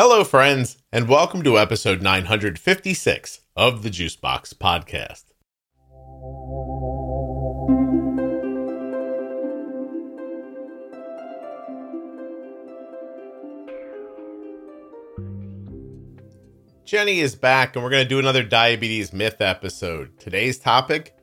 Hello, friends, and welcome to episode 956 of the Juicebox Podcast. Jenny is back, and we're going to do another diabetes myth episode. Today's topic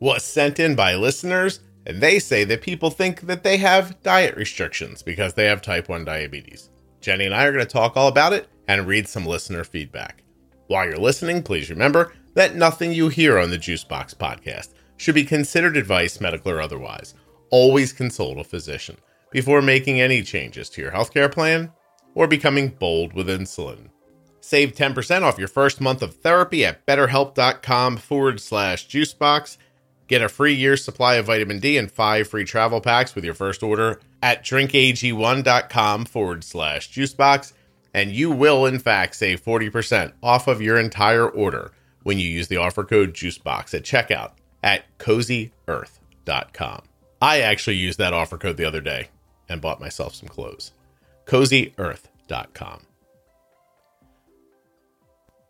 was sent in by listeners, and they say that people think that they have diet restrictions because they have type 1 diabetes. Jenny and I are going to talk all about it and read some listener feedback. While you're listening, please remember that nothing you hear on the Juicebox podcast should be considered advice, medical or otherwise. Always consult a physician before making any changes to your healthcare plan or becoming bold with insulin. Save 10% off your first month of therapy at betterhelp.com forward slash juicebox. Get a free year's supply of vitamin D and five free travel packs with your first order at drinkag1.com forward slash juicebox. And you will, in fact, save 40% off of your entire order when you use the offer code juicebox at checkout at cozyearth.com. I actually used that offer code the other day and bought myself some clothes. cozyearth.com.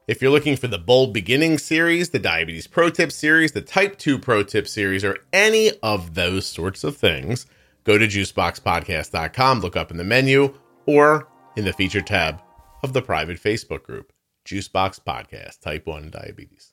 If you're looking for the Bold Beginning series, the Diabetes Pro Tip series, the Type 2 Pro Tip series, or any of those sorts of things, go to juiceboxpodcast.com, look up in the menu, or in the feature tab of the private Facebook group, Juicebox Podcast Type 1 Diabetes.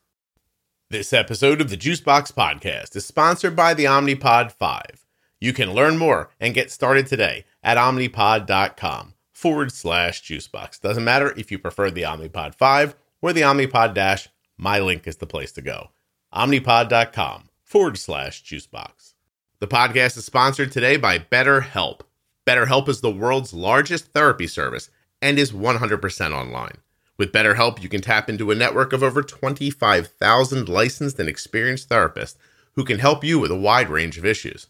This episode of the Juicebox Podcast is sponsored by the Omnipod 5. You can learn more and get started today at omnipod.com forward slash juicebox. Doesn't matter if you prefer the Omnipod 5 or the Omnipod Dash, my link is the place to go. Omnipod.com forward slash juicebox. The podcast is sponsored today by BetterHelp. BetterHelp is the world's largest therapy service and is 100% online. With BetterHelp, you can tap into a network of over 25,000 licensed and experienced therapists who can help you with a wide range of issues.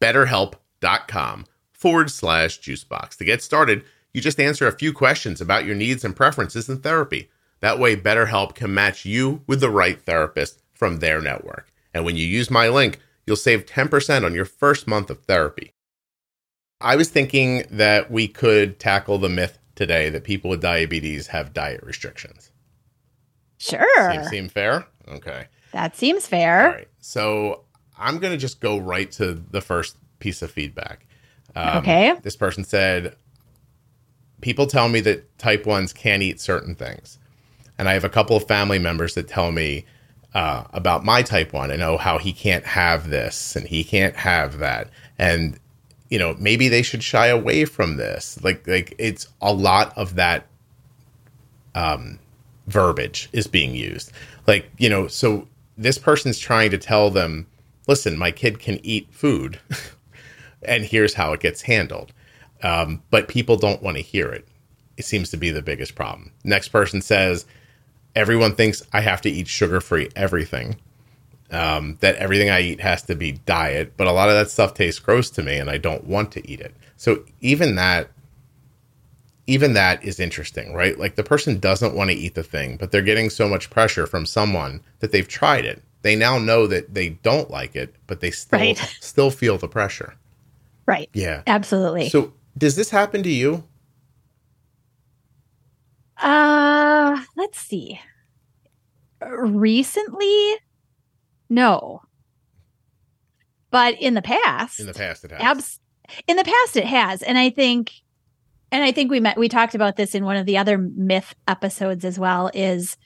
BetterHelp.com forward slash juicebox. To get started, you just answer a few questions about your needs and preferences in therapy. That way, BetterHelp can match you with the right therapist from their network. And when you use my link, you'll save 10% on your first month of therapy. I was thinking that we could tackle the myth today that people with diabetes have diet restrictions. Sure. Seem, seem fair? Okay. That seems fair. All right. So I'm going to just go right to the first piece of feedback. Um, okay. This person said, People tell me that type 1s can't eat certain things. And I have a couple of family members that tell me uh, about my type 1 and oh, how he can't have this and he can't have that. And you know maybe they should shy away from this like like it's a lot of that um verbiage is being used like you know so this person's trying to tell them listen my kid can eat food and here's how it gets handled um, but people don't want to hear it it seems to be the biggest problem next person says everyone thinks i have to eat sugar free everything um, that everything I eat has to be diet, but a lot of that stuff tastes gross to me and I don't want to eat it. So even that even that is interesting, right? Like the person doesn't want to eat the thing, but they're getting so much pressure from someone that they've tried it. They now know that they don't like it, but they still right. still feel the pressure. Right. Yeah. Absolutely. So does this happen to you? Uh, let's see. Recently, no. But in the past, in the past, it has. Abs- in the past, it has, and I think, and I think we met. We talked about this in one of the other myth episodes as well. Is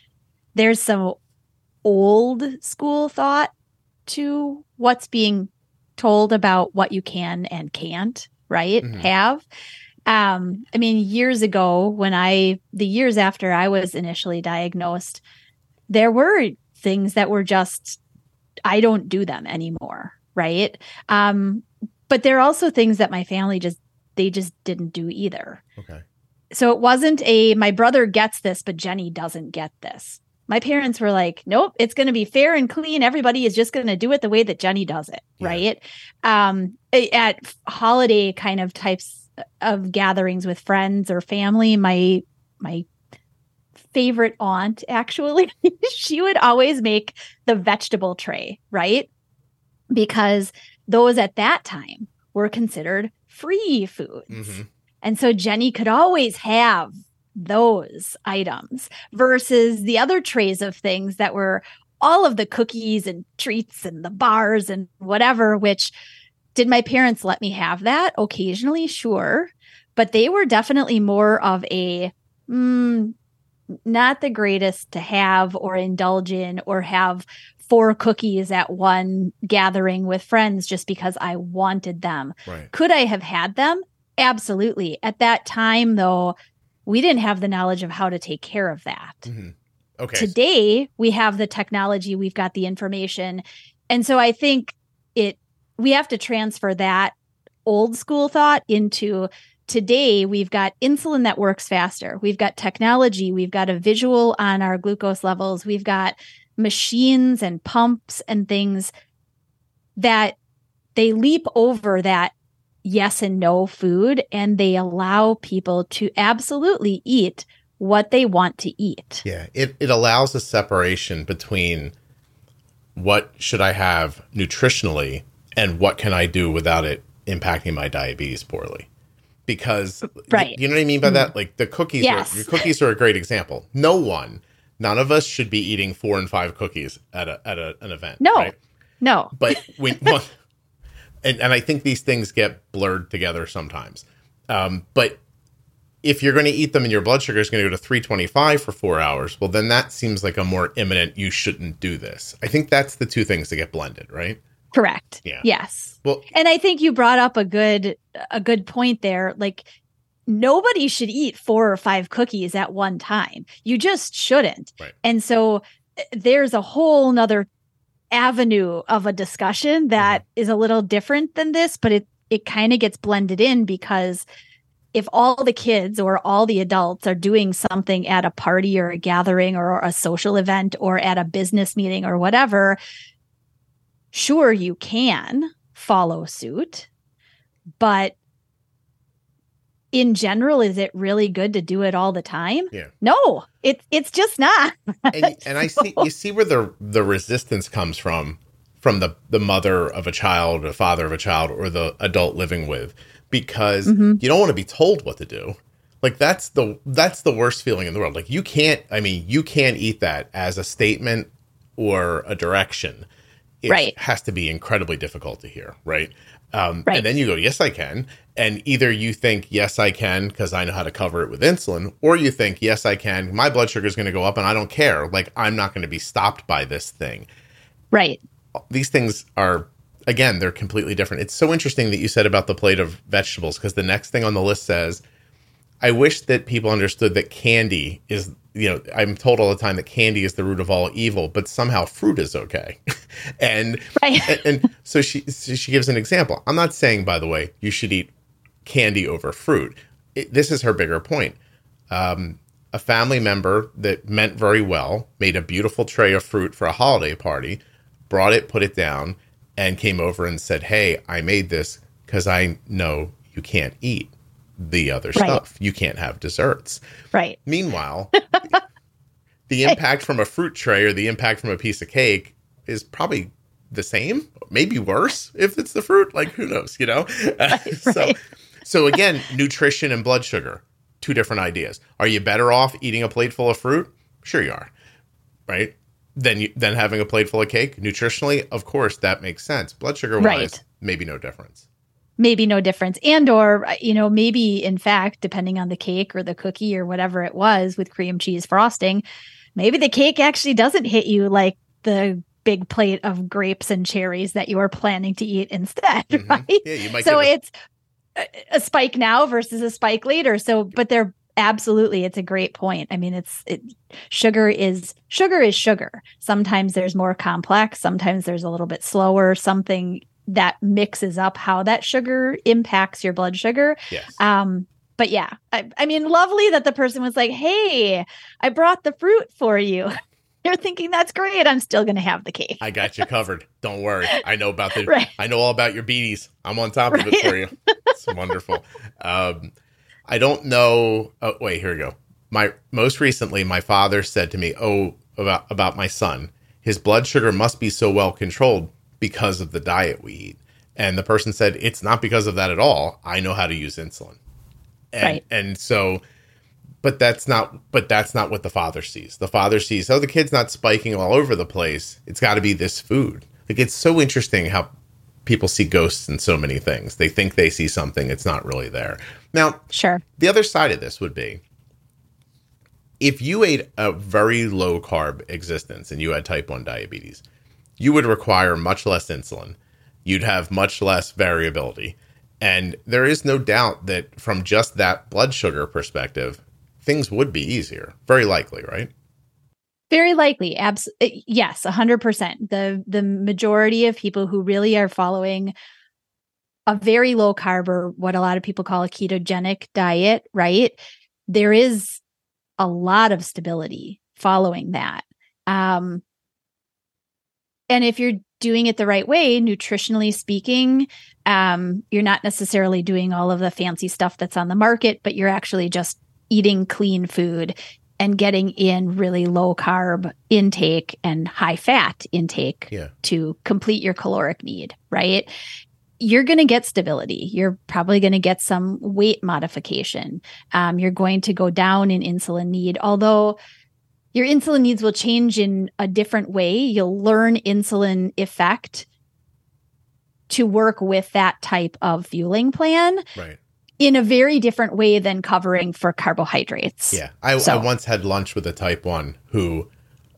there's some old school thought to what's being told about what you can and can't right mm-hmm. have um i mean years ago when i the years after i was initially diagnosed there were things that were just I don't do them anymore, right? Um, but there are also things that my family just they just didn't do either. Okay. So it wasn't a my brother gets this, but Jenny doesn't get this. My parents were like, nope, it's going to be fair and clean. Everybody is just going to do it the way that Jenny does it, yeah. right? Um, at holiday kind of types of gatherings with friends or family, my my favorite aunt, actually. she would always make the vegetable tray, right? Because those at that time were considered free foods. Mm-hmm. And so Jenny could always have those items versus the other trays of things that were all of the cookies and treats and the bars and whatever, which did my parents let me have that occasionally? Sure. But they were definitely more of a mm, not the greatest to have or indulge in or have four cookies at one gathering with friends just because I wanted them. Right. Could I have had them? Absolutely. At that time, though, we didn't have the knowledge of how to take care of that. Mhm. Okay. Today, we have the technology, we've got the information. And so I think it, we have to transfer that old school thought into today we've got insulin that works faster we've got technology we've got a visual on our glucose levels we've got machines and pumps and things that they leap over that yes and no food and they allow people to absolutely eat what they want to eat Yeah, it, it allows a separation between what should I have nutritionally and what can I do without it impacting my diabetes poorly. Because Right. you know what I mean by that? Mm-hmm. Like the cookies Yes. are, your cookies are a great example. No one, none of us should be eating four and five cookies at a at a, an event. No. right? no but when and, and i think these things get blurred together sometimes. Um, but if you're going to eat them and your blood sugar is going to go to 325 for four hours well then that seems like a more imminent you shouldn't do this. I think that's the two things that get blended right? Correct. Yeah. yes. Well and i think you brought up a good a good point there. Like nobody should eat four or five cookies at one time. You just shouldn't. Right. and so uh, there's a whole nother avenue of a discussion that mm-hmm. is a little different than this but it it kind of gets blended in because if all the kids or all the adults are doing something at a party or a gathering or a social event or at a business meeting or whatever sure you can follow suit but in general is it really good to do it all the time Yeah. no it, it's just not and, and i see you see where the the resistance comes from from the the mother of a child or father of a child or the adult living with because Mhm. you don't want to be told what to do like that's the that's the worst feeling in the world like you can't i mean you can't eat that as a statement or a direction it Right. has to be incredibly difficult to hear right um, Right. and then you go yes i can and either you think yes i can because i know how to cover it with insulin or you think yes i can my blood sugar is going to go up and i don't care. Like i'm not going to be stopped by this thing. Right. These things are again they're completely different. It's so interesting that you said about the plate of vegetables because the next thing on the list says i wish that people understood that candy is you know i'm told all the time that candy is the root of all evil but somehow fruit is okay. And right. and, and so she so she gives an example. I'm not saying by the way you should eat candy over fruit it, this is her bigger point um, a family member that meant very well made a beautiful tray of fruit for a holiday party brought it put it down and came over and said hey i made this because i know you can't eat the other Right. stuff you can't have desserts right Meanwhile, the impact from a fruit tray or the impact from a piece of cake is probably the same, maybe worse if it's the fruit. Like who knows, you know? so, right. So again, nutrition and blood sugar, two different ideas. Are you better off eating a plate full of fruit? Sure, you are. Right? Then you than having a plate full of cake. Nutritionally, of course, that makes sense. Blood sugar wise, Right. maybe no difference. maybe no difference and or you know maybe in fact depending on the cake or the cookie or whatever it was with cream cheese frosting maybe the cake actually doesn't hit you like the big plate of grapes and cherries that you are planning to eat instead Mhm. right Yeah, you might so a- it's a- spike now versus a spike later. So but they're absolutely it's a great point. I mean it's it, sugar is sugar is sugar. Sometimes there's more complex sometimes there's a little bit slower something that mixes up how that sugar impacts your blood sugar. Yes. um but yeah I, I mean lovely that the person was like hey i brought the fruit for you you're thinking that's great i'm still gonna have the cake I got you covered. Don't worry. I know about the Right. I know all about your beaties. I'm on top of it for you. It's wonderful. Um, I don't know. Oh, wait, here we go. My most recently, my father said to me, "Oh, about about my son, his blood sugar must be so well controlled because of the diet we eat." And the person said, "It's not because of that at all. I know how to use insulin." And, Right. And so, but that's not, but that's not what the father sees. The father sees, oh, the kid's not spiking all over the place. It's got to be this food. Like it's so interesting how people see ghosts in so many things. They think they see something, it's not really there. Now, Sure. the other side of this would be if you ate a very low carb existence and you had type 1 diabetes, you would require much less insulin. You'd have much less variability. And there is no doubt that from just that blood sugar perspective, things would be easier. Very likely, right? Very likely. Abs- uh, yes, 100%. The the majority of people who really are following a very low carb or what a lot of people call a ketogenic diet, right? There is a lot of stability following that. Um and if you're doing it the right way, nutritionally speaking, um, you're not necessarily doing all of the fancy stuff that's on the market, but you're actually just eating clean food and getting in really low carb intake and high fat intake Yeah. to complete your caloric need, right? You're going to get stability. You're probably going to get some weight modification. Um, you're going to go down in insulin need, although your insulin needs will change in a different way. You'll learn insulin effect to work with that type of fueling plan Right. In a very different way than covering for carbohydrates. Yeah. I, I once had lunch with a type 1 who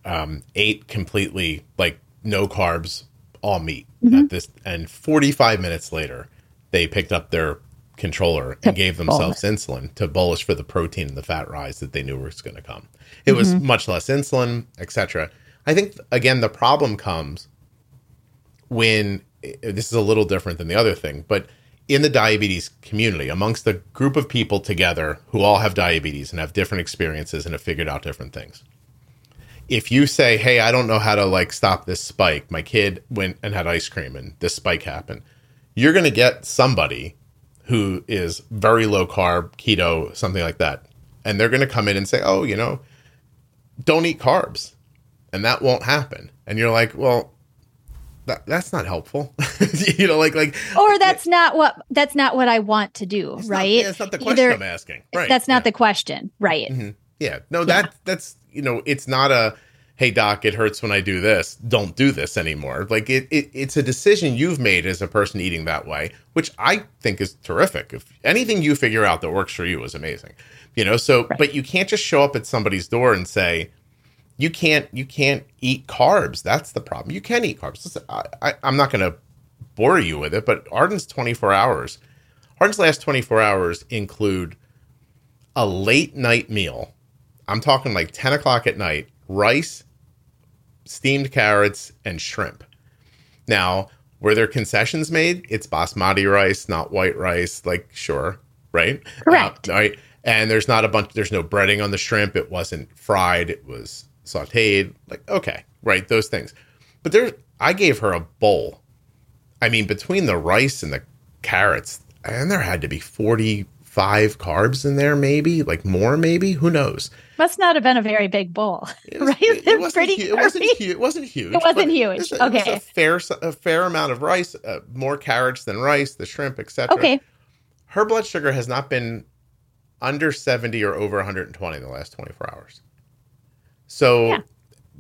um, ate completely like no carbs, all meat Mm-hmm. at this and 45 minutes later they picked up their controller and gave themselves insulin to bolus for the protein and the fat rise that they knew was going to come. It was Mm-hmm. much less insulin, etc. I think again the problem comes when this is a little different than the other thing, but in the diabetes community, amongst the group of people together who all have diabetes and have different experiences and have figured out different things. If you say, "Hey, I don't know how to like stop this spike. My kid went and had ice cream and this spike happened." You're going to get somebody who is very low carb, keto, something like that. And they're going to come in and say, "Oh, you know, don't eat carbs." And that won't happen. And you're like, "Well, that, that's not helpful." you know, like like Or that's not what that's not what I want to do, right? yeah, it's not the question Either- I'm asking. Right. That's not yeah. the question, right? Mm-hmm. Yeah. No, that that's you know, it's not a hey doc, it hurts when I do this. Don't do this anymore. Like it, it it's a decision you've made as a person eating that way, which I think is terrific. If anything you figure out that works for you is amazing. You know, so Right. but you can't just show up at somebody's door and say, you can't you can't eat carbs. That's the problem. You can eat carbs. Listen, I, I, I'm not going to bore you with it, but Arden's 24 hours. Arden's last 24 hours include a late night meal. I'm talking like 10 o'clock at night, rice, steamed carrots, and shrimp. Now, were there concessions made? It's basmati rice, not white rice. Like, sure, right? Correct. Uh, right. And there's not a bunch, there's no breading on the shrimp. It wasn't fried, it was sauteed. Like, okay, right, those things. But there, I gave her a bowl. I mean, between the rice and the carrots, and there had to be 45 carbs in there, maybe, like more, maybe. Who knows? Must not have been a very big bowl, It right? It, it wasn't pretty hu- it wasn't huge. It wasn't huge. It wasn't huge. It was, a, it was Okay. a fair a fair amount of rice, uh, more carrots than rice, the shrimp, etc. Okay, Her blood sugar has not been under 70 or over 120 in the last 24 hours. So Yeah.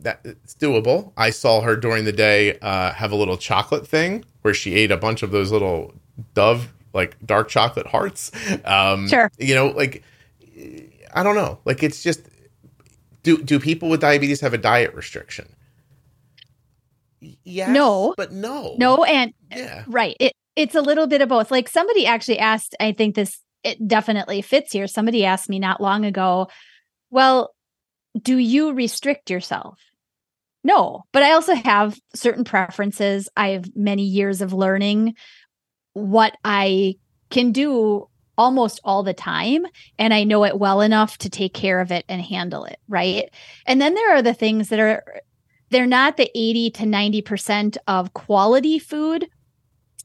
that it's doable. I saw her during the day uh, have a little chocolate thing where she ate a bunch of those little Dove like dark chocolate hearts. Um, Sure. You know, like I don't know. Like it's just do do people with diabetes have a diet restriction? Yes. No. but no. no, and Yeah. right, it it's a little bit of both. Like somebody actually asked, I think this it definitely fits here. Somebody asked me not long ago, well, do you restrict yourself? No, but I also have certain preferences. I have many years of learning what I can do almost all the time and I know it well enough to take care of it and handle it, right? And then there are the things that are they're not the 80 to 90% of quality food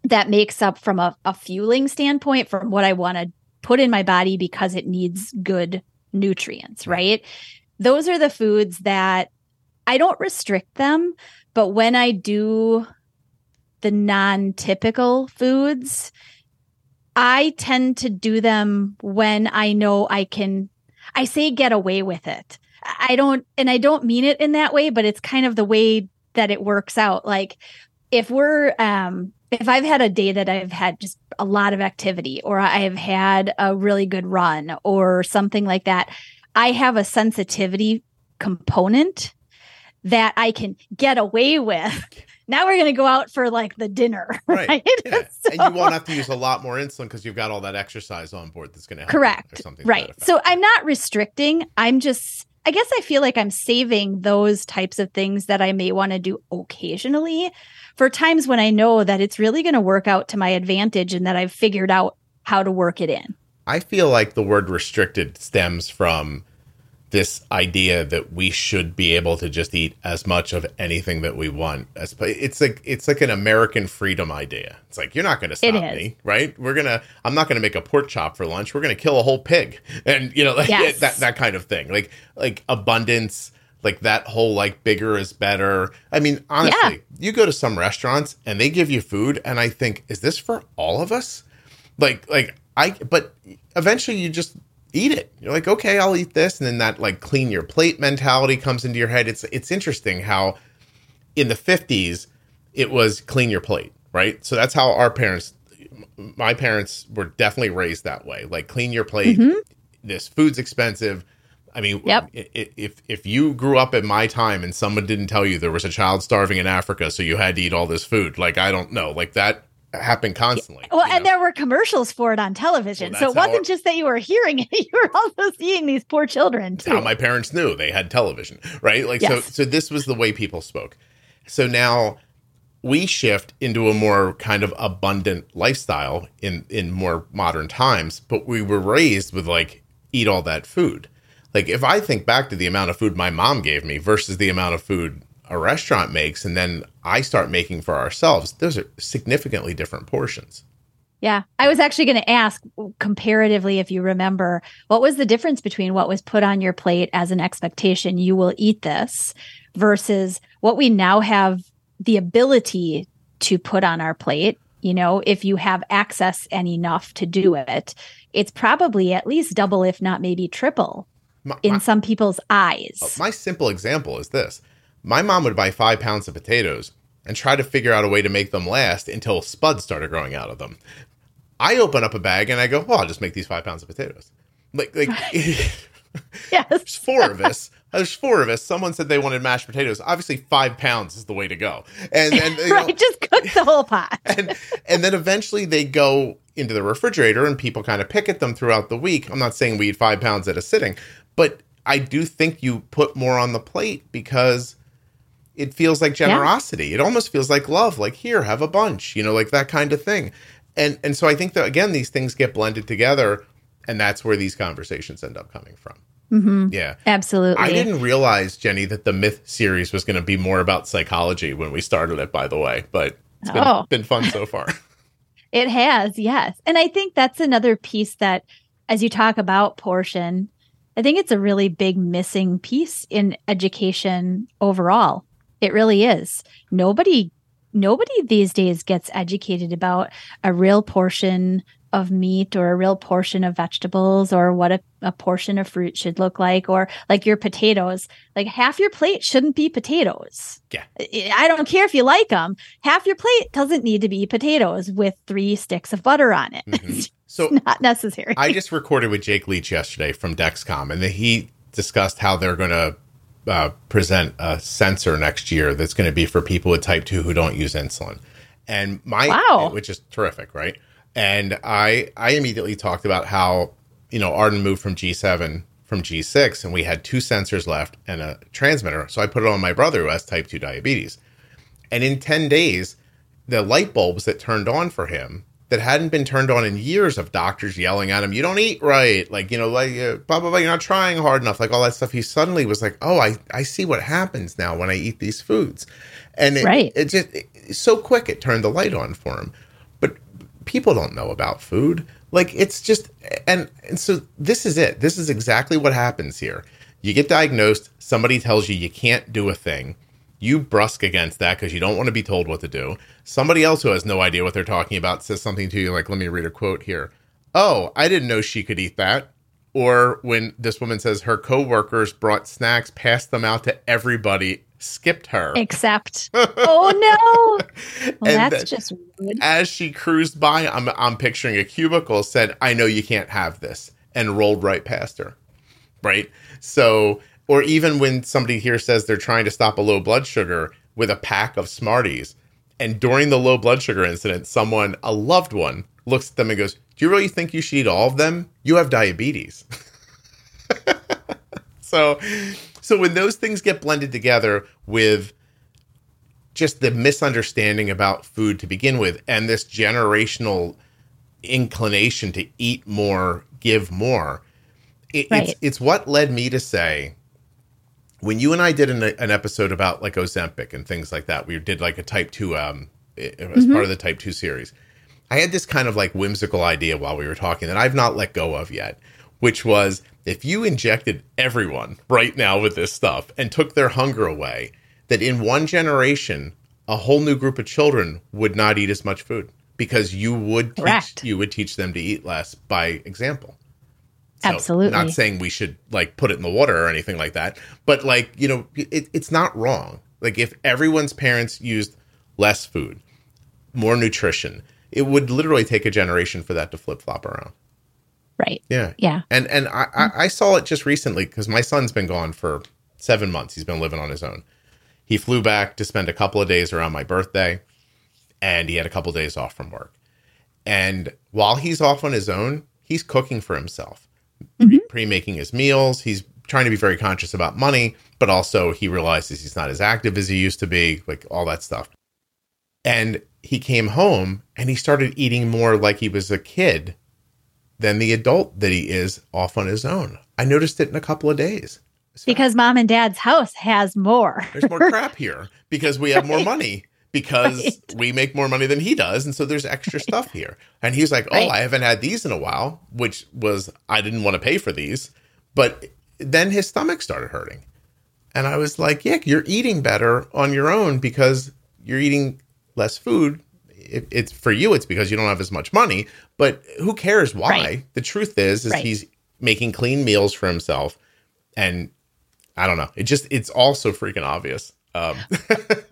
that makes up from a, a fueling standpoint from what I want to put in my body because it needs good nutrients, right? Those are the foods that I don't restrict them, but when I do the non typical foods, I tend to do them when I know I can, I say get away with it. I don't, and I don't mean it in that way, but it's kind of the way that it works out. Like if we're, um, if I've had a day that I've had just a lot of activity or I've had a really good run or something like that, I have a sensitivity component that I can get away with. Now we're going to go out for like the dinner, right? right? Yeah. so, and you won't have to use a lot more insulin because you've got all that exercise on board that's going to help. Correct. right. So I'm not restricting. I'm just, I guess I feel like I'm saving those types of things that I may want to do occasionally for times when I know that it's really going to work out to my advantage and that I've figured out how to work it in. I feel like the word restricted stems from this idea that we should be able to just eat as much of anything that we want. It's like it's like an American freedom idea. It's like you're not going to stop me, right? We're gonna. I'm not going to make a pork chop for lunch. We're going to kill a whole pig, and you know, like yes. that that kind of thing. Like like abundance, like that whole like bigger is better. I mean, honestly, yeah. you go to some restaurants and they give you food, and I think, is this for all of us? Like like I, but eventually you just eat it. You're like, okay, I'll eat this, and then that like clean your plate mentality comes into your head. It's it's interesting how in the 50s it was clean your plate, right? So that's how our parents, my parents, were definitely raised that way. Like clean your plate. Mm-hmm. This food's expensive. I mean, yep. if if you grew up in my time and someone didn't tell you there was a child starving in Africa, so you had to eat all this food, like I don't know, like that happen constantly. Well, and know? there were commercials for it on television. Well, so it wasn't just that you were hearing it, you were also seeing these poor children too. How my parents knew they had television, right? Like yes. so so this was the way people spoke. So now we shift into a more kind of abundant lifestyle in in more modern times, but we were raised with like eat all that food. Like if I think back to the amount of food my mom gave me versus the amount of food a restaurant makes and then I start making for ourselves, those are significantly different portions. Yeah. I was actually going to ask comparatively, if you remember, what was the difference between what was put on your plate as an expectation, you will eat this, versus what we now have the ability to put on our plate? You know, if you have access and enough to do it, it's probably at least double, if not maybe triple my, in my, some people's eyes. My simple example is this my mom would buy five pounds of potatoes and try to figure out a way to make them last until spuds started growing out of them. I open up a bag and I go, "Well, I'll just make these five pounds of potatoes." Like, like, yes. there's four of us. There's four of us. Someone said they wanted mashed potatoes. Obviously, five pounds is the way to go. And then right, know, just cook the whole pot. and and then eventually they go into the refrigerator, and people kind of pick at them throughout the week. I'm not saying we eat five pounds at a sitting, but I do think you put more on the plate because it feels like generosity. Yeah. It almost feels like love. Like here, have a bunch, you know, like that kind of thing. And and so I think that again, these things get blended together, and that's where these conversations end up coming from. Mm-hmm. Yeah, absolutely. I didn't realize Jenny that the myth series was going to be more about psychology when we started it. By the way, but it's been, oh. been fun so far. it has, yes, and I think that's another piece that, as you talk about portion, I think it's a really big missing piece in education overall it really is. Nobody nobody these days gets educated about a real portion of meat or a real portion of vegetables or what a, a, portion of fruit should look like or like your potatoes. Like half your plate shouldn't be potatoes. Yeah. I don't care if you like them half your plate doesn't need to be potatoes with three sticks of butter on it. Mm-hmm. so not necessary. I just recorded with jake leach yesterday from dexcom and he discussed how they're going to uh, present a sensor next year that's going to be for people with type 2 who don't use insulin. And my wow. which is terrific right? And i i immediately talked about how you know arden moved from g7 from g6 and we had two sensors left and a transmitter. So i put it on my brother who has type 2 diabetes. And in 10 days the light bulbs that turned on for him that hadn't been turned on in years of doctors yelling at him, you don't eat right, like, you know, like, uh, blah, blah, blah, you're not trying hard enough, like all that stuff. He suddenly was like, oh, I, I see what happens now when I eat these foods. And it, right. it just, it, so quick, it turned the light on for him. But people don't know about food. Like, it's just, and, and so this is it. This is exactly what happens here. You get diagnosed, somebody tells you you can't do a thing. You brusque against that because you don't want to be told what to do. Somebody else who has no idea what they're talking about says something to you like, let me read a quote here. Oh, I didn't know she could eat that. Or when this woman says her coworkers brought snacks, passed them out to everybody, skipped her. Except, oh no, well, that's then- just rude. As she cruised by, I'm, I'm picturing a cubicle, said, I know you can't have this, and rolled right past her. Right? So, or even when somebody here says they're trying to stop a low blood sugar with a pack of Smarties, and during the low blood sugar incident, someone, a loved one, looks at them and goes, Do you really think you should eat all of them? You have diabetes. so, so when those things get blended together with just the misunderstanding about food to begin with and this generational inclination to eat more, give more, it, it's, it's what led me to say when you and I did an, an episode about like Ozempic and things like that, we did like a type two, um, it- as part of the type two series. I had this kind of like whimsical idea while we were talking that I've not let go of yet, which was if you injected everyone right now with this stuff and took their hunger away, that in one generation, a whole new group of children would not eat as much food because you would teach, you would teach them to eat less by example. So, Absolutely. Not saying we should like put it in the water or anything like that, but like, you know, it, it's not wrong. Like if everyone's parents used less food, more nutrition, it would literally take a generation for that to flip flop around. Right. Yeah. Yeah. And and I, I, I saw it just recently because my son's been gone for seven months. He's been living on his own. He flew back to spend a couple of days around my birthday, and he had a couple of days off from work. And while he's off on his own, he's cooking for himself, pre making his meals. He's trying to be very conscious about money, but also he realizes he's not as active as he used to be, like all that stuff. And he came home and he started eating more like he was a kid than the adult that he is off on his own. I noticed it in a couple of days. So Because mom and dad's house has more. there's more crap here because we have more money because Right. we make more money than he does and so there's extra stuff here. And he's like, "Oh, Right. I haven't had these in a while," which was I didn't want to pay for these, but then his stomach started hurting. And I was like, "Yeah, you're eating better on your own because you're eating less food. It, it's for you it's because you don't have as much money, but who cares why? Right. The truth is is Right. he's making clean meals for himself and I don't know. It just it's all so freaking obvious. Um,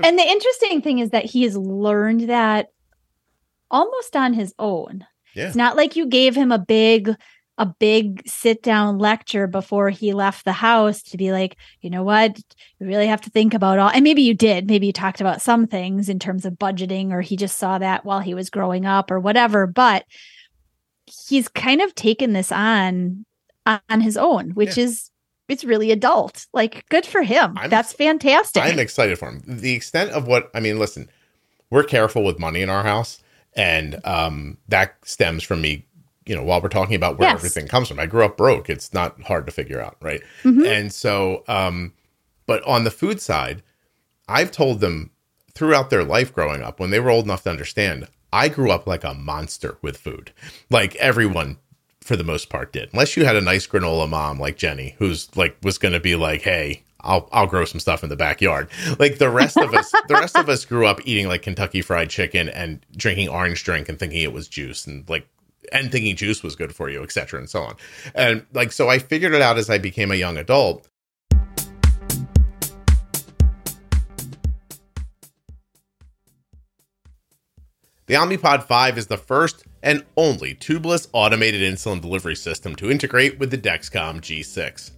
and the interesting thing is that he has learned that almost on his own. Yeah. It's not like you gave him a big a big sit down lecture before he left the house to be like, you know what, you really have to think about all and maybe you did, maybe you talked about some things in terms of budgeting or he just saw that while he was growing up or whatever, but he's kind of taken this on on his own, which is it's really adult. Like good for him. I'm- That's fantastic. I'm excited for him. The extent of what I mean, listen, we're careful with money in our house, and um, that stems from me. You know, while we're talking about where Yes. everything comes from, I grew up broke. It's not hard to figure out, right? Mhm. And so, um, but on the food side, I've told them throughout their life growing up, when they were old enough to understand, I grew up like a monster with food. Like everyone, for the most part, did. Unless you had a nice granola mom like Jenny, who's like was going to be like, "Hey, I'll I'll grow some stuff in the backyard." Like the rest of us, the rest of us grew up eating like Kentucky Fried Chicken and drinking orange drink and thinking it was juice and like and thinking juice was good for you, etc. and so on. And like so, I figured it out as I became a young adult. The Omnipod 5 is the first and only tubeless automated insulin delivery system to integrate with the Dexcom G6.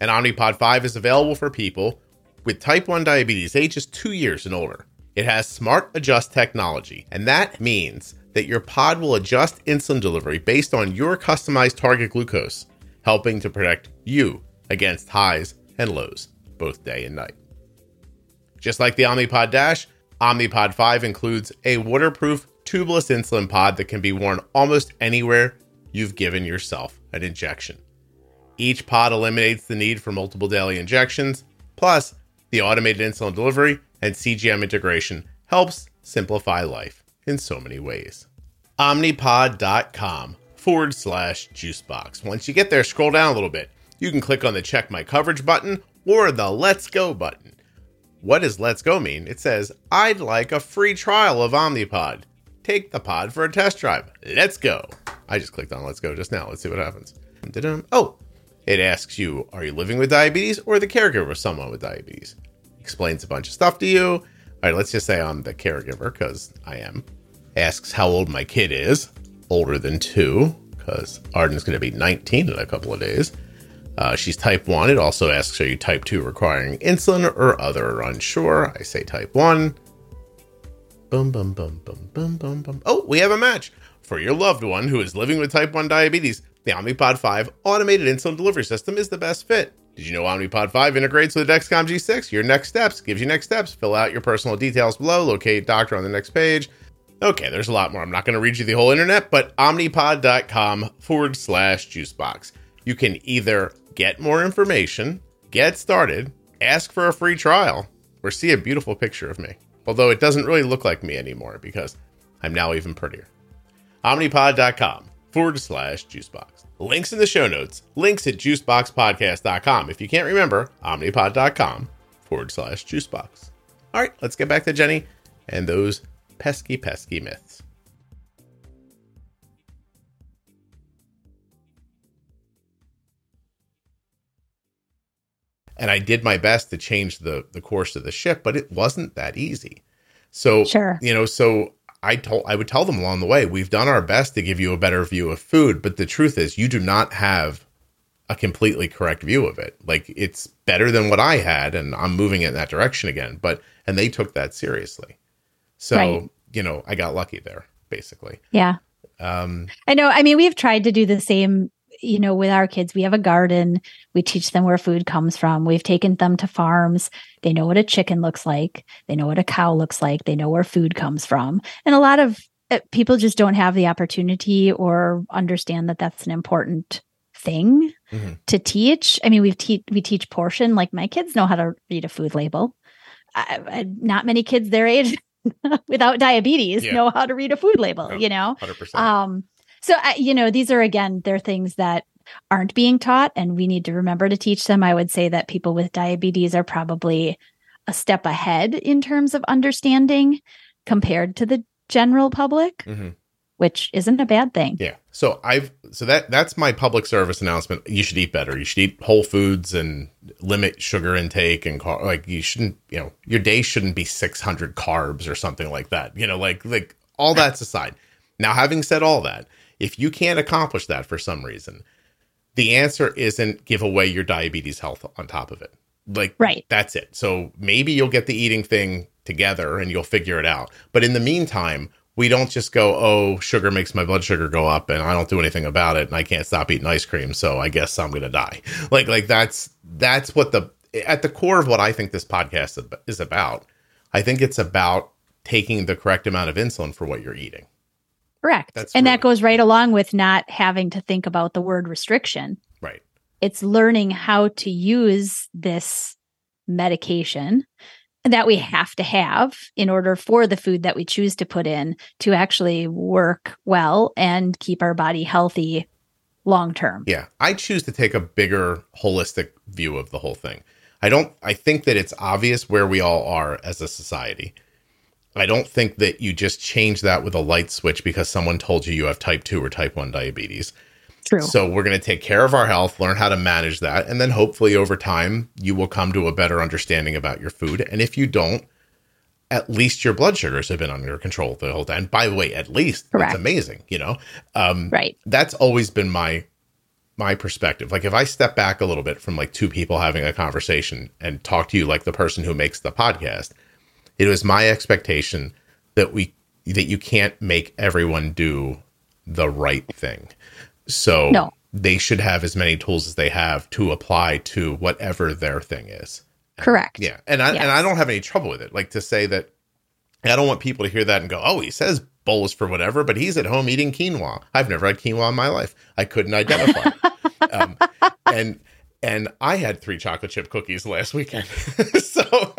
And Omnipod 5 is available for people with type 1 diabetes ages 2 years and older. It has smart adjust technology, and that means that your pod will adjust insulin delivery based on your customized target glucose, helping to protect you against highs and lows, both day and night. Just like the Omnipod Dash, Omnipod 5 includes a waterproof tubeless insulin pod that can be worn almost anywhere you've given yourself an injection. Each pod eliminates the need for multiple daily injections, plus, the automated insulin delivery and CGM integration helps simplify life in so many ways. Omnipod.com forward slash juicebox. Once you get there, scroll down a little bit. You can click on the check my coverage button or the let's go button. what does let's go mean? It says, I'd like a free trial of Omnipod. Take the pod for a test drive. Let's go. I just clicked on let's go just now. Let's see what happens. Oh, it asks you, are you living with diabetes or the caregiver of someone with diabetes? Explains a bunch of stuff to you. All right, let's just say I'm the caregiver because I am. Asks how old my kid is. Older than two because Arden's going to be 19 in a couple of days. Uh, she's type 1. It also asks, Are you type 2 requiring insulin or other unsure? I say type 1. Boom, boom, boom, boom, boom, boom, boom. Oh, we have a match. For your loved one who is living with type 1 diabetes, the Omnipod 5 automated insulin delivery system is the best fit. Did you know Omnipod 5 integrates with Dexcom G6? Your next steps gives you next steps. Fill out your personal details below, locate doctor on the next page. Okay, there's a lot more. I'm not going to read you the whole internet, but omnipod.com forward slash juicebox. You can either get more information, get started, ask for a free trial, or see a beautiful picture of me. Although it doesn't really look like me anymore because I'm now even prettier. Omnipod.com forward slash juicebox. Links in the show notes, links at juiceboxpodcast.com. If you can't remember, omnipod.com forward slash juicebox. All right, let's get back to Jenny and those pesky, pesky myths. And I did my best to change the the course of the ship, but it wasn't that easy. So, Sure. you know, so I told I would tell them along the way, we've done our best to give you a better view of food, but the truth is you do not have a completely correct view of it. Like it's better than what I had and I'm moving in that direction again, but and they took that seriously. So, Right. you know, I got lucky there basically. Yeah. Um I know. I mean, we've tried to do the same, you know, with our kids. We have a garden. We teach them where food comes from. We've taken them to farms. They know what a chicken looks like. They know what a cow looks like. They know where food comes from. And a lot of uh, people just don't have the opportunity or understand that that's an important thing Mhm. to teach. I mean, we've te- we teach portion. Like my kids know how to read a food label. I, I, not many kids their age without diabetes Yeah. know how to read a food label. No. You know, 100%. um, so I, you know, these are again, they're things that aren't being taught, and we need to remember to teach them. I would say that people with diabetes are probably a step ahead in terms of understanding compared to the general public, Mhm. which isn't a bad thing. Yeah. So I've so that that's my public service announcement. You should eat better. You should eat whole foods and limit sugar intake and car like you shouldn't, you know, your day shouldn't be 600 carbs or something like that. You know, like like all that's aside. Now having said all that, if you can't accomplish that for some reason, the answer isn't give away your diabetes health on top of it. Like Right. that's it. So maybe you'll get the eating thing together and you'll figure it out. But in the meantime, we don't just go, oh, sugar makes my blood sugar go up and I don't do anything about it and I can't stop eating ice cream, so I guess I'm gonna die. Like like that's that's what the at the core of what I think this podcast is about. I think it's about taking the correct amount of insulin for what you're eating. Correct. That's and really- that goes right along with not having to think about the word restriction. Right. It's learning how to use this medication that we have to have in order for the food that we choose to put in to actually work well and keep our body healthy long term. Yeah, I choose to take a bigger holistic view of the whole thing. I don't I think that it's obvious where we all are as a society. I don't think that you just change that with a light switch because someone told you you have type 2 or type 1 diabetes. True. So we're going to take care of our health, learn how to manage that, and then hopefully over time you will come to a better understanding about your food. And if you don't, at least your blood sugars have been under control the whole time. And by the way, at least Correct. it's amazing, you know. Um, right. that's always been my my perspective. Like if I step back a little bit from like two people having a conversation and talk to you like the person who makes the podcast, it was my expectation that we that you can't make everyone do the right thing. So No. they should have as many tools as they have to apply to whatever their thing is. Correct. Yeah. And I and I don't have any trouble with it. Like to say that I don't want people to hear that and go, "Oh, he says bolus for whatever, but he's at home eating quinoa." I've never had quinoa in my life. I couldn't identify. it. um, and and I had three chocolate chip cookies last weekend. so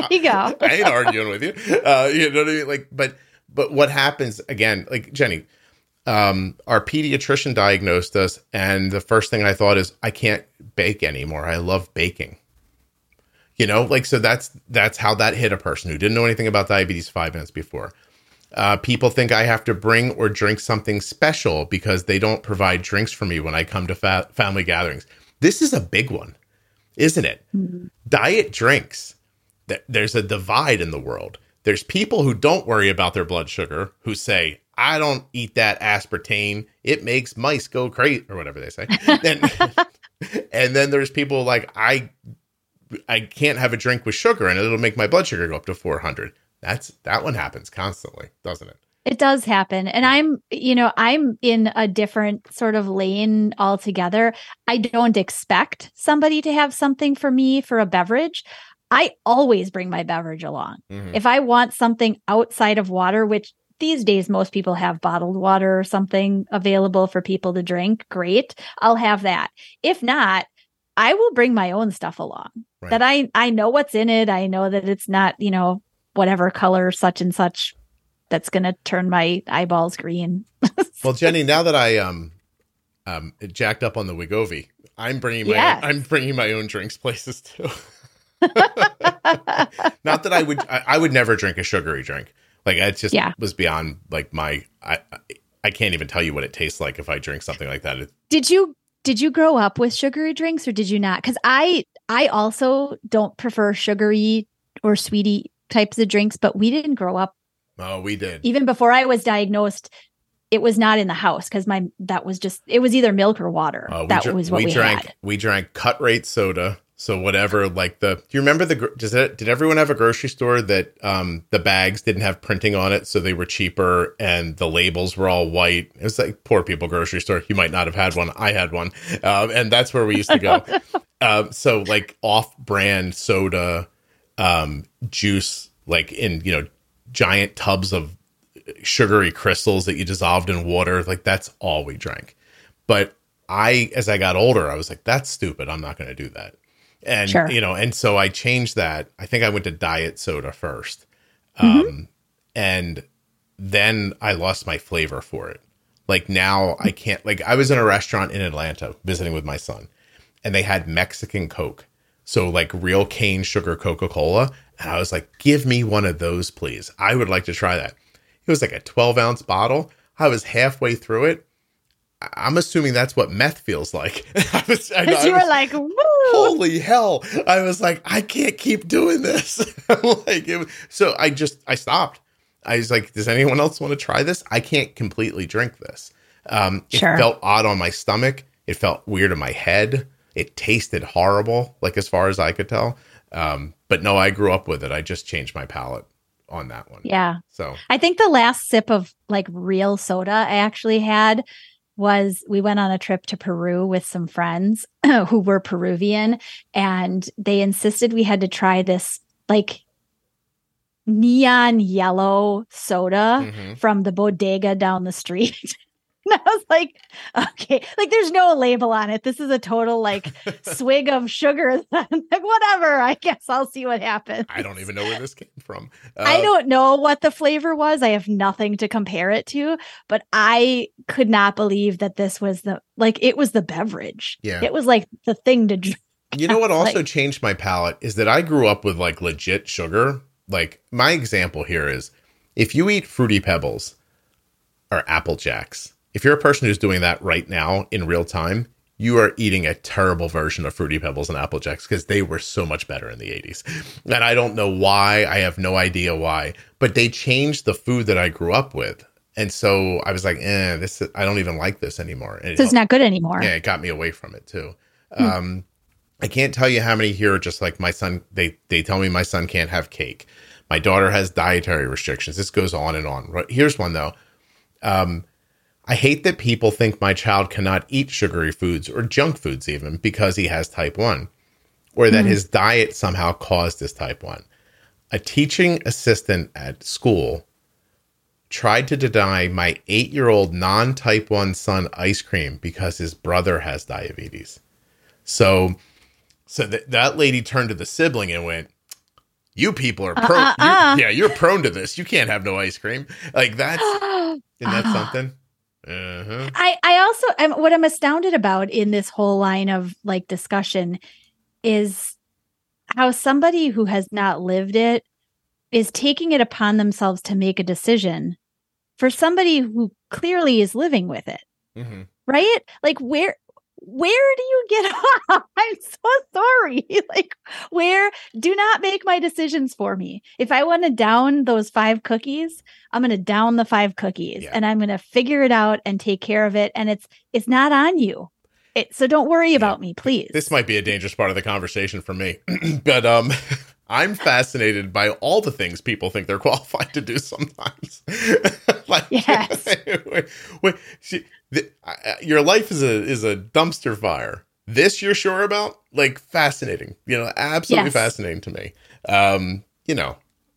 There you go. I ain't arguing with you. Uh, you know what I mean? Like, but but what happens again? Like Jenny, um, our pediatrician diagnosed us, and the first thing I thought is, I can't bake anymore. I love baking. You know, like so that's that's how that hit a person who didn't know anything about diabetes five minutes before. Uh, people think I have to bring or drink something special because they don't provide drinks for me when I come to fa- family gatherings. This is a big one, isn't it? Mm-hmm. Diet drinks. There's a divide in the world. There's people who don't worry about their blood sugar who say, I don't eat that aspartame. It makes mice go crazy, or whatever they say. and, and then there's people like, I I can't have a drink with sugar and it'll make my blood sugar go up to 400 that's that one happens constantly, doesn't it? It does happen. And I'm, you know, I'm in a different sort of lane altogether. I don't expect somebody to have something for me for a beverage. I always bring my beverage along. Mm-hmm. If I want something outside of water, which these days most people have bottled water or something available for people to drink, great. I'll have that. If not, I will bring my own stuff along. Right. That I I know what's in it. I know that it's not, you know, whatever color such and such that's going to turn my eyeballs green. well, Jenny, now that I um um jacked up on the Wegovy, I'm bringing my yes. own, I'm bringing my own drinks places too. Not that I would I, I, would never drink a sugary drink. Like it just yeah. was beyond like my I I can't even tell you what it tastes like if I drink something like that. Did you did you grow up with sugary drinks or did you not? Cuz I I also don't prefer sugary or sweetie types of drinks, but we didn't grow up. Oh, we did. Even before I was diagnosed, it was not in the house because my that was just it was either milk or water. Uh, that dr- was what we, we drank. Had. We drank cut rate soda. So whatever, like the. Do you remember the? Does it? Did everyone have a grocery store that um the bags didn't have printing on it, so they were cheaper, and the labels were all white? It was like poor people grocery store. You might not have had one. I had one, um, and that's where we used to go. um, so like off brand soda, um, juice like in you know giant tubs of sugary crystals that you dissolved in water like that's all we drank but i as i got older i was like that's stupid i'm not going to do that and sure. you know and so i changed that i think i went to diet soda 1st mm-hmm. um, and then i lost my flavor for it like now i can't like i was in a restaurant in atlanta visiting with my son and they had mexican coke so like real cane sugar coca-cola and I was like, give me one of those, please. I would like to try that. It was like a 12 ounce bottle. I was halfway through it. I'm assuming that's what meth feels like. I was, I, you were like, Woo! holy hell! I was like, I can't keep doing this. like, it, so I just I stopped. I was like, does anyone else want to try this? I can't completely drink this. Um, it sure. felt odd on my stomach. It felt weird in my head. It tasted horrible, like as far as I could tell. Um, but no, I grew up with it. I just changed my palate on that one. Yeah. So I think the last sip of like real soda I actually had was we went on a trip to Peru with some friends who were Peruvian and they insisted we had to try this like neon yellow soda mm-hmm. from the bodega down the street. And I was like, okay, like there's no label on it. This is a total like swig of sugar. like, whatever. I guess I'll see what happens. I don't even know where this came from. Uh, I don't know what the flavor was. I have nothing to compare it to, but I could not believe that this was the like it was the beverage. Yeah. It was like the thing to drink. You know what also like, changed my palate is that I grew up with like legit sugar. Like my example here is if you eat fruity pebbles or apple jacks if you're a person who's doing that right now in real time, you are eating a terrible version of Fruity Pebbles and Apple Jacks because they were so much better in the 80s. And I don't know why. I have no idea why. But they changed the food that I grew up with. And so I was like, eh, this I don't even like this anymore. And it's not good anymore. Yeah, it got me away from it too. Hmm. Um, I can't tell you how many here are just like my son, they they tell me my son can't have cake. My daughter has dietary restrictions. This goes on and on. Here's one though. Um, I hate that people think my child cannot eat sugary foods or junk foods even because he has type 1 or that mm. his diet somehow caused his type 1. A teaching assistant at school tried to deny my 8-year-old non-type 1 son ice cream because his brother has diabetes. So so that that lady turned to the sibling and went, "You people are prone, uh, uh, uh. yeah, you're prone to this. You can't have no ice cream." Like that's isn't that something? Uh-huh. I I also I'm, what I'm astounded about in this whole line of like discussion is how somebody who has not lived it is taking it upon themselves to make a decision for somebody who clearly is living with it. Mm-hmm. Right? Like where where do you get off? I'm so sorry. like, where do not make my decisions for me. If I want to down those five cookies, I'm going to down the five cookies yeah. and I'm going to figure it out and take care of it. And it's, it's not on you. It, so don't worry yeah. about me, please. This might be a dangerous part of the conversation for me, but, um, I'm fascinated by all the things people think they're qualified to do sometimes. like, yes. wait, wait, she, the, uh, your life is a is a dumpster fire. This you're sure about? Like fascinating. You know, absolutely yes. fascinating to me. Um, you know,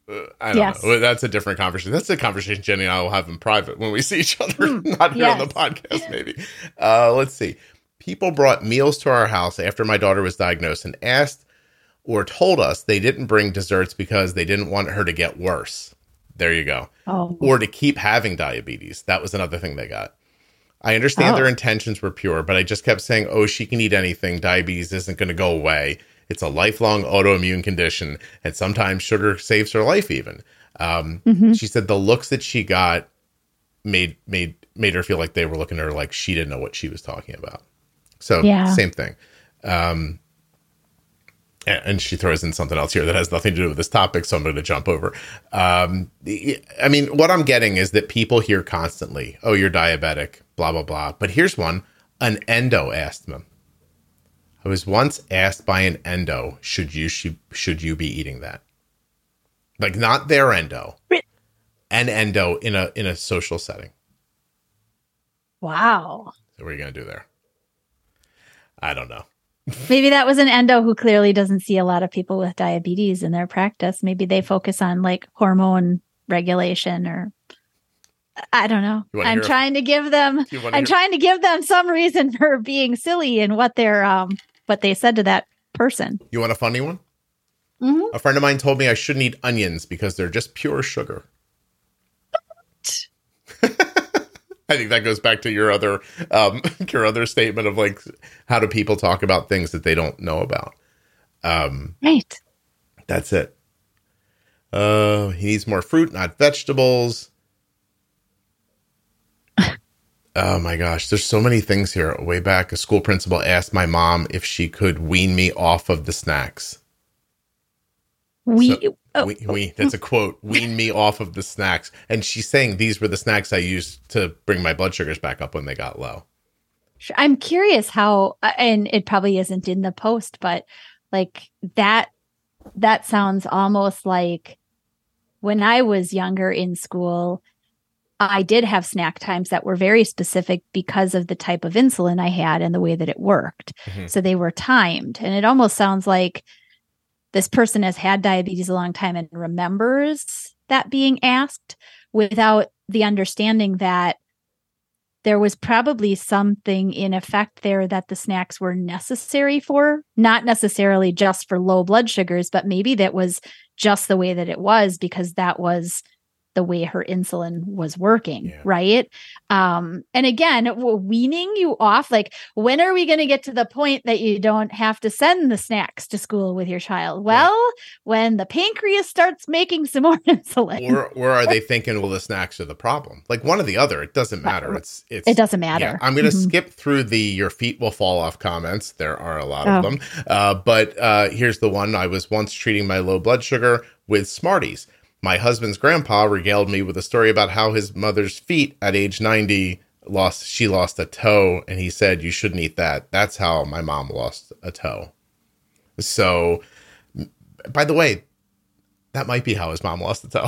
uh, I don't yes. know. That's a different conversation. That's a conversation Jenny and I will have in private when we see each other, mm, not here yes. on the podcast, maybe. Uh, let's see. People brought meals to our house after my daughter was diagnosed and asked or told us they didn't bring desserts because they didn't want her to get worse. There you go. Oh. Or to keep having diabetes. That was another thing they got. I understand oh. their intentions were pure, but I just kept saying, oh, she can eat anything. Diabetes isn't going to go away. It's a lifelong autoimmune condition, and sometimes sugar saves her life. Even um, mm-hmm. she said the looks that she got made made made her feel like they were looking at her like she didn't know what she was talking about. So yeah. same thing. Um, and she throws in something else here that has nothing to do with this topic, so I'm going to jump over. Um, I mean, what I'm getting is that people hear constantly, "Oh, you're diabetic," blah blah blah. But here's one: an endo asked me. I was once asked by an endo, "Should you should, should you be eating that?" Like not their endo, an endo in a in a social setting. Wow. So what are you going to do there? I don't know. Maybe that was an endo who clearly doesn't see a lot of people with diabetes in their practice. Maybe they focus on like hormone regulation or I don't know. I'm trying to give them I'm hear? trying to give them some reason for being silly in what they're um what they said to that person. You want a funny one? Mm-hmm. A friend of mine told me I shouldn't eat onions because they're just pure sugar. I think that goes back to your other um, your other statement of like how do people talk about things that they don't know about. Um, right. That's it. Uh, he needs more fruit, not vegetables. oh my gosh, there's so many things here. Way back, a school principal asked my mom if she could wean me off of the snacks. We, so, oh, we, we, that's a quote, wean me off of the snacks. And she's saying these were the snacks I used to bring my blood sugars back up when they got low. I'm curious how, uh, and it probably isn't in the post, but like that, that sounds almost like when I was younger in school, I did have snack times that were very specific because of the type of insulin I had and the way that it worked. Mm-hmm. So they were timed. And it almost sounds like this person has had diabetes a long time and remembers that being asked without the understanding that there was probably something in effect there that the snacks were necessary for, not necessarily just for low blood sugars, but maybe that was just the way that it was because that was the way her insulin was working, yeah. right? Um, and again, weaning you off, like when are we going to get to the point that you don't have to send the snacks to school with your child? Well, yeah. when the pancreas starts making some more insulin. Or, or are they thinking, well, the snacks are the problem? Like one or the other, it doesn't matter. It's, it's, it doesn't matter. Yeah, I'm going to mm-hmm. skip through the your feet will fall off comments. There are a lot oh. of them. Uh, but uh, here's the one I was once treating my low blood sugar with Smarties. My husband's grandpa regaled me with a story about how his mother's feet at age 90 lost she lost a toe and he said you shouldn't eat that. That's how my mom lost a toe. So by the way, that might be how his mom lost a toe.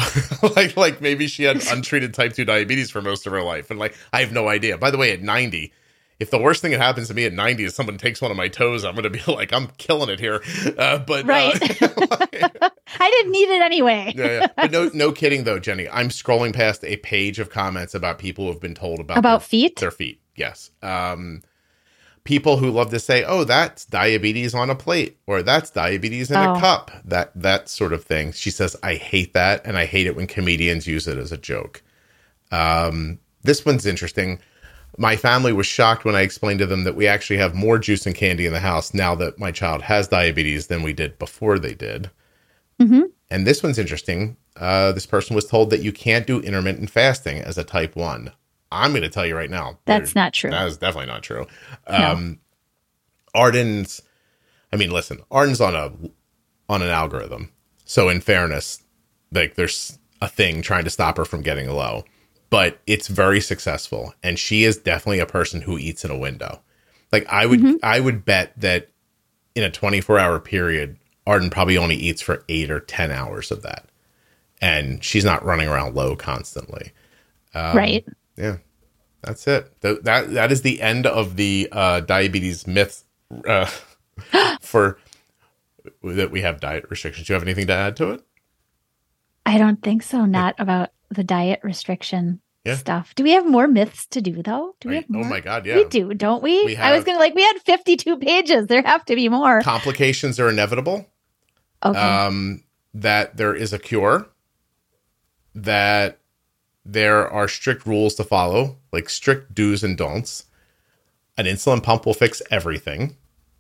like like maybe she had untreated type 2 diabetes for most of her life and like I have no idea. By the way, at 90, if the worst thing that happens to me at 90 is someone takes one of my toes, I'm going to be like, I'm killing it here. Uh, but uh, right, uh, I didn't need it anyway. yeah, yeah, but no, no kidding though, Jenny. I'm scrolling past a page of comments about people who have been told about about their, feet, their feet. Yes, um, people who love to say, "Oh, that's diabetes on a plate," or "That's diabetes in oh. a cup." That that sort of thing. She says, "I hate that, and I hate it when comedians use it as a joke." Um, this one's interesting My family was shocked when I explained to them that we actually have more juice and candy in the house now that my child has diabetes than we did before they did. Mm-hmm. And this one's interesting. Uh, this person was told that you can't do intermittent fasting as a type 1. I'm going to tell you right now. That's not true. That is definitely not true. Um, Arden's, I mean, listen, Arden's on a on an algorithm. So in fairness, like there's a thing trying to stop her from getting low, but it's very successful, and she is definitely a person who eats in a window. Like I would, I would bet that in a 24 hour period, Arden probably only eats for eight or 10 hours of that, and she's not running around low constantly. right. Yeah, that's it. Th- that that is the end of the uh, diabetes myth uh, for that we have diet restrictions. Do you have anything to add to it? I don't think so. Not about the diet restriction Yeah. stuff. Do we have more myths to do though? Do we have more? oh my god, yeah. We do, don't we? We I was gonna like we had 52 pages. There have to be more. Complications are inevitable. Okay. Um, that there is a cure. That there are strict rules to follow, like strict do's and don'ts. An insulin pump will fix everything.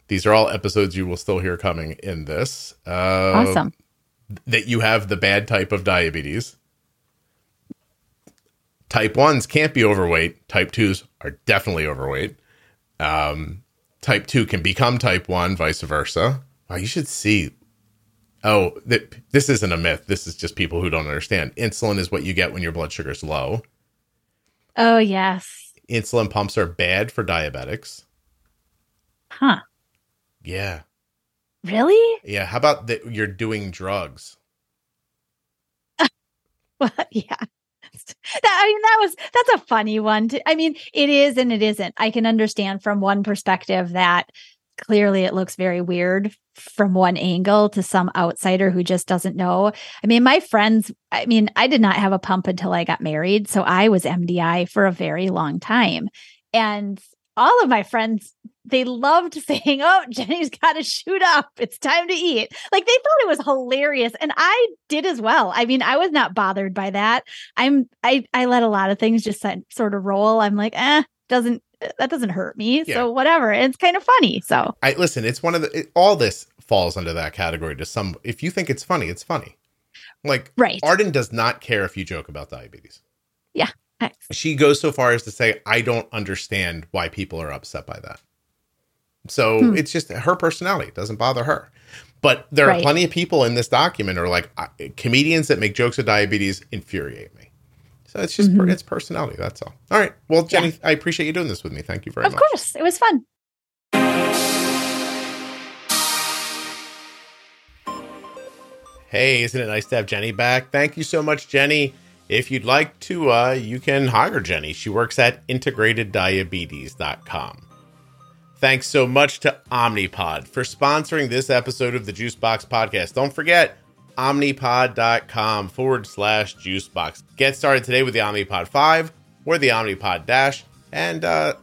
These are all episodes you will still hear coming in this. Uh, awesome. that you have the bad type of diabetes. Type 1s can't be overweight. Type 2s are definitely overweight. Um, type 2 can become type 1, vice versa. Wow, you should see. Oh, th- this isn't a myth. This is just people who don't understand. Insulin is what you get when your blood sugar's low. Oh yes. Insulin pumps are bad for diabetics. Huh. Yeah. Really? Yeah. How about that you're doing drugs? Well, yeah. That, I mean, that was that's a funny one. To, I mean, it is and it isn't. I can understand from one perspective that clearly it looks very weird from one angle to some outsider who just doesn't know. I mean, my friends, I mean, I did not have a pump until I got married, so I was MDI for a very long time. And all of my friends, they loved saying, Oh, Jenny's got to shoot up. It's time to eat. Like they thought it was hilarious. And I did as well. I mean, I was not bothered by that. I'm, I, I let a lot of things just sort of roll. I'm like, eh, doesn't, that doesn't hurt me. Yeah. So whatever. It's kind of funny. So I listen. It's one of the it, all this falls under that category. To some, if you think it's funny, it's funny. Like right. Arden does not care if you joke about diabetes. Nice. She goes so far as to say, "I don't understand why people are upset by that." So Hmm. it's just her personality it doesn't bother her. But there are Right. plenty of people in this document who are like comedians that make jokes of diabetes infuriate me. So it's just per, Mhm. it's personality. That's all. All right. Well, Jenny, I appreciate you doing this with me. Thank you very Of much. Of course. It was fun. Hey, isn't it nice to have Jenny back? Thank you so much, Jenny. If you'd like to, uh, you can hire Jenny. She works at integrateddiabetes.com. Thanks so much to Omnipod for sponsoring this episode of the Juicebox Podcast. Don't forget, omnipod.com forward slash juicebox. Get started today with the Omnipod 5 or the Omnipod Dash and uh,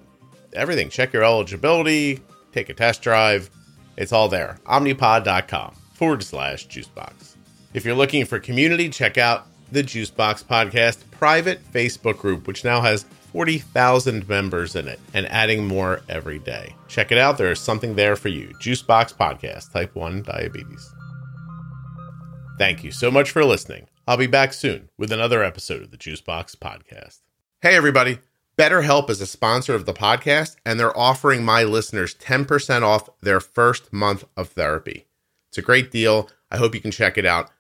everything. Check your eligibility, take a test drive. It's all there. Omnipod.com forward slash juicebox. If you're looking for community, check out the Juicebox Podcast private Facebook group, which now has 40,000 members in it and adding more every day. Check it out. There is something there for you. Juicebox Podcast, type 1 diabetes. Thank you so much for listening. I'll be back soon with another episode of the Juicebox Podcast. Hey, everybody. BetterHelp is a sponsor of the podcast, and they're offering my listeners 10% off their first month of therapy. It's a great deal. I hope you can check it out.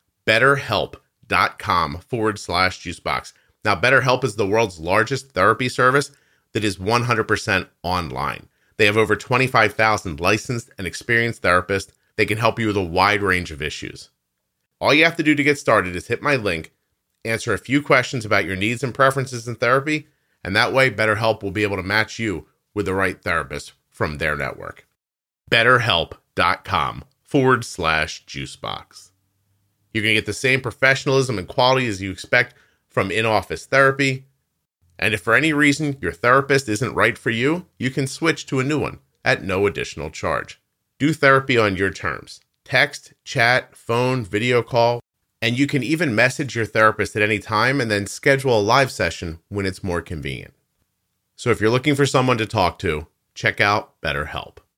BetterHelp.com forward slash juicebox. Now, BetterHelp is the world's largest therapy service that is 100% online. They have over 25,000 licensed and experienced therapists. They can help you with a wide range of issues. All you have to do to get started is hit my link, answer a few questions about your needs and preferences in therapy, and that way BetterHelp will be able to match you with the right therapist from their network. BetterHelp.com forward slash juicebox. You're going to get the same professionalism and quality as you expect from in office therapy. And if for any reason your therapist isn't right for you, you can switch to a new one at no additional charge. Do therapy on your terms text, chat, phone, video call, and you can even message your therapist at any time and then schedule a live session when it's more convenient. So if you're looking for someone to talk to, check out BetterHelp.